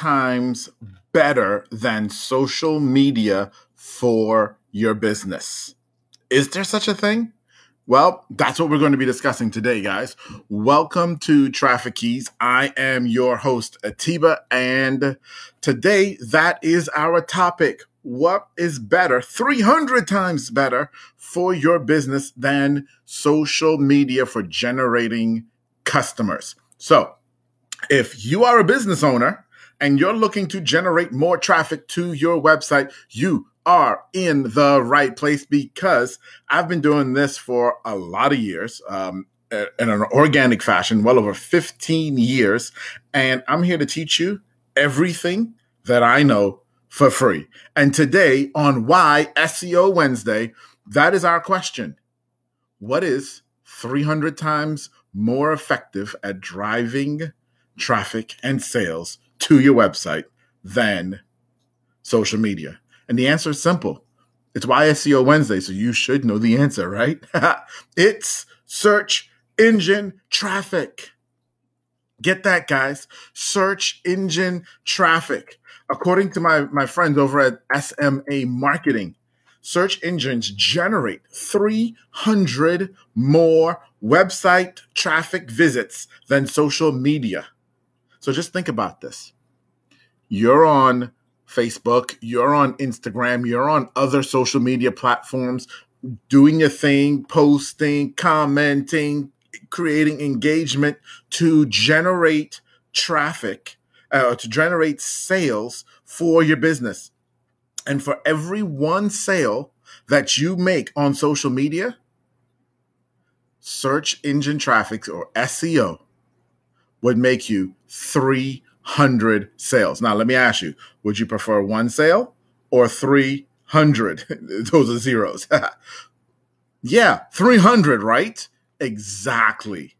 times better than social media for your business. Is there such a thing? Well, that's what we're going to be discussing today, guys. Welcome to Traffic Keys. I am your host, Atiba, and today that is our topic. What is better, 300 times better for your business than social media for generating customers? So, if you are a business owner and you're looking to generate more traffic to your website, you are in the right place because I've been doing this for a lot of years um, in an organic fashion, well over 15 years. And I'm here to teach you everything that I know for free. And today on Why SEO Wednesday, that is our question. What is 300 times more effective at driving traffic and sales to your website than social media? And the answer is simple. It's why SEO Wednesday, so you should know the answer, right? it's search engine traffic. Get that, guys. Search engine traffic. According to my, my friends over at SMA Marketing, search engines generate 300 more website traffic visits than social media. So just think about this. You're on Facebook, you're on Instagram, you're on other social media platforms, doing your thing, posting, commenting, creating engagement to generate traffic, uh, to generate sales for your business. And for every one sale that you make on social media, search engine traffic or SEO would make you 300 sales. Now, let me ask you would you prefer one sale or 300? Those are zeros. yeah, 300, right? Exactly.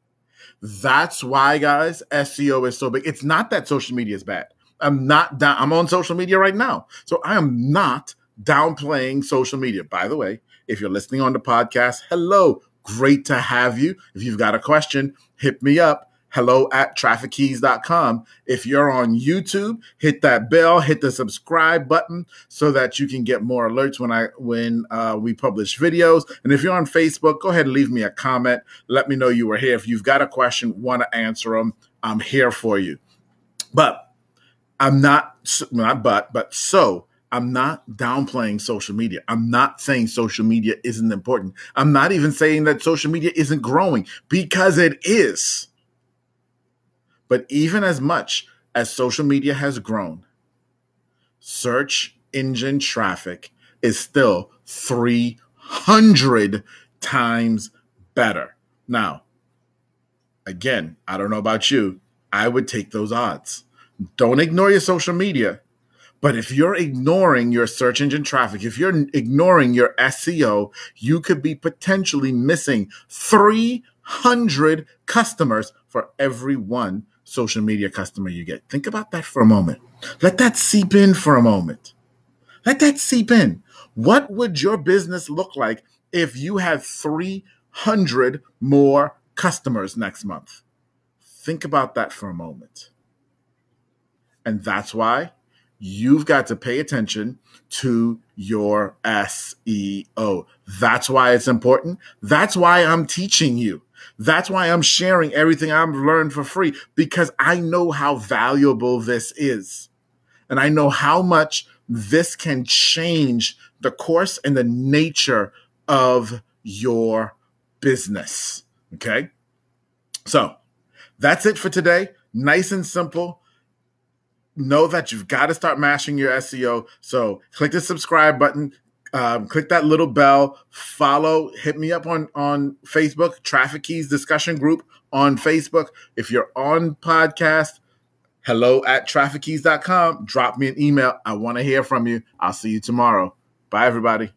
That's why, guys, SEO is so big. It's not that social media is bad. I'm not down. I'm on social media right now. So I am not downplaying social media. By the way, if you're listening on the podcast, hello. Great to have you. If you've got a question, hit me up hello at traffickeys.com. If you're on YouTube, hit that bell, hit the subscribe button so that you can get more alerts when I when uh, we publish videos. And if you're on Facebook, go ahead and leave me a comment. Let me know you were here. If you've got a question, want to answer them, I'm here for you. But I'm not not but but so I'm not downplaying social media. I'm not saying social media isn't important. I'm not even saying that social media isn't growing because it is. But even as much as social media has grown, search engine traffic is still 300 times better. Now, again, I don't know about you. I would take those odds. Don't ignore your social media. But if you're ignoring your search engine traffic, if you're ignoring your SEO, you could be potentially missing 300 customers for every one social media customer you get. Think about that for a moment. Let that seep in for a moment. Let that seep in. What would your business look like if you had 300 more customers next month? Think about that for a moment. And that's why you've got to pay attention to your SEO. That's why it's important. That's why I'm teaching you. That's why I'm sharing everything I've learned for free because I know how valuable this is. And I know how much this can change the course and the nature of your business. Okay. So that's it for today. Nice and simple. Know that you've got to start mashing your SEO. So click the subscribe button, um, click that little bell, follow, hit me up on, on Facebook, Traffic Keys Discussion Group on Facebook. If you're on podcast, hello at traffickeys.com. Drop me an email. I want to hear from you. I'll see you tomorrow. Bye, everybody.